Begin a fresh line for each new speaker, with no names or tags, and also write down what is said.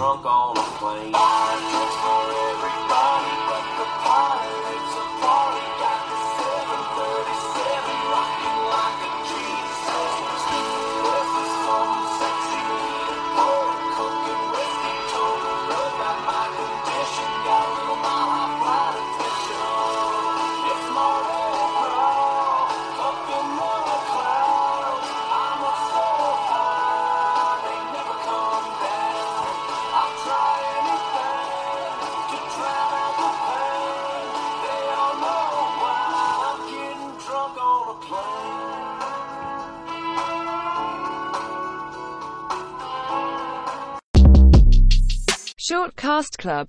drunk on a plane.
Short Cast Club